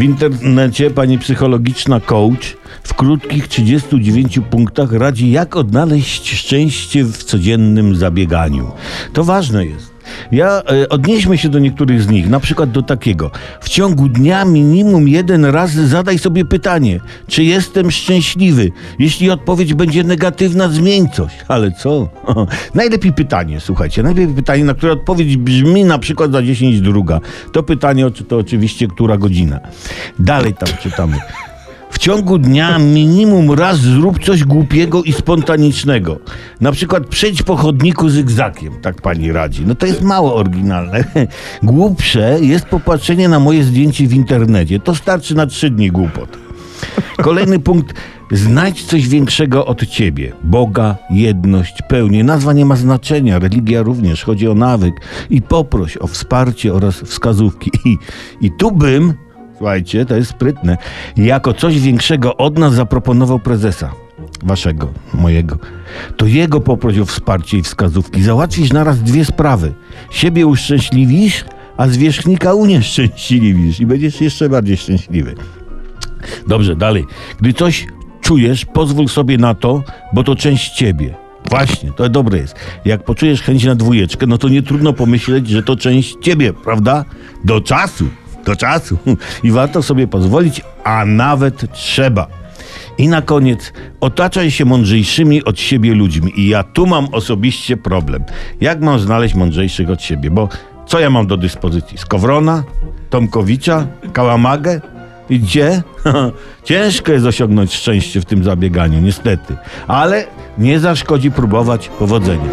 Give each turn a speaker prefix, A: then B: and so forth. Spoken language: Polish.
A: W internecie pani psychologiczna coach w krótkich 39 punktach radzi, jak odnaleźć szczęście w codziennym zabieganiu. To ważne jest. Ja e, odnieśmy się do niektórych z nich, na przykład do takiego. W ciągu dnia minimum jeden raz zadaj sobie pytanie, czy jestem szczęśliwy. Jeśli odpowiedź będzie negatywna, zmień coś. Ale co? najlepiej pytanie, słuchajcie, najlepiej pytanie, na które odpowiedź brzmi na przykład za 10 druga. To pytanie to oczywiście która godzina. Dalej tam czytamy. Ciągu dnia minimum raz zrób coś głupiego i spontanicznego. Na przykład przejdź po chodniku zygzakiem, tak pani radzi. No to jest mało oryginalne. Głupsze jest popatrzenie na moje zdjęcie w internecie. To starczy na trzy dni głupot. Kolejny punkt. Znajdź coś większego od ciebie. Boga, jedność, pełnię. Nazwa nie ma znaczenia, religia również. Chodzi o nawyk. I poproś o wsparcie oraz wskazówki. I, i tu bym Słuchajcie, to jest sprytne. Jako coś większego od nas zaproponował prezesa. Waszego, mojego. To jego poproś o wsparcie i wskazówki. Załatwisz naraz dwie sprawy. Siebie uszczęśliwisz, a zwierzchnika unieszczęśliwisz i będziesz jeszcze bardziej szczęśliwy. Dobrze, dalej. Gdy coś czujesz, pozwól sobie na to, bo to część ciebie. Właśnie, to dobre jest. Jak poczujesz chęć na dwójeczkę, no to nie trudno pomyśleć, że to część ciebie, prawda? Do czasu do czasu i warto sobie pozwolić, a nawet trzeba. I na koniec, otaczaj się mądrzejszymi od siebie ludźmi. I ja tu mam osobiście problem. Jak mam znaleźć mądrzejszych od siebie? Bo co ja mam do dyspozycji? Skowrona? Tomkowicza? Kałamagę? I gdzie? Ciężko jest osiągnąć szczęście w tym zabieganiu, niestety. Ale nie zaszkodzi próbować powodzenia.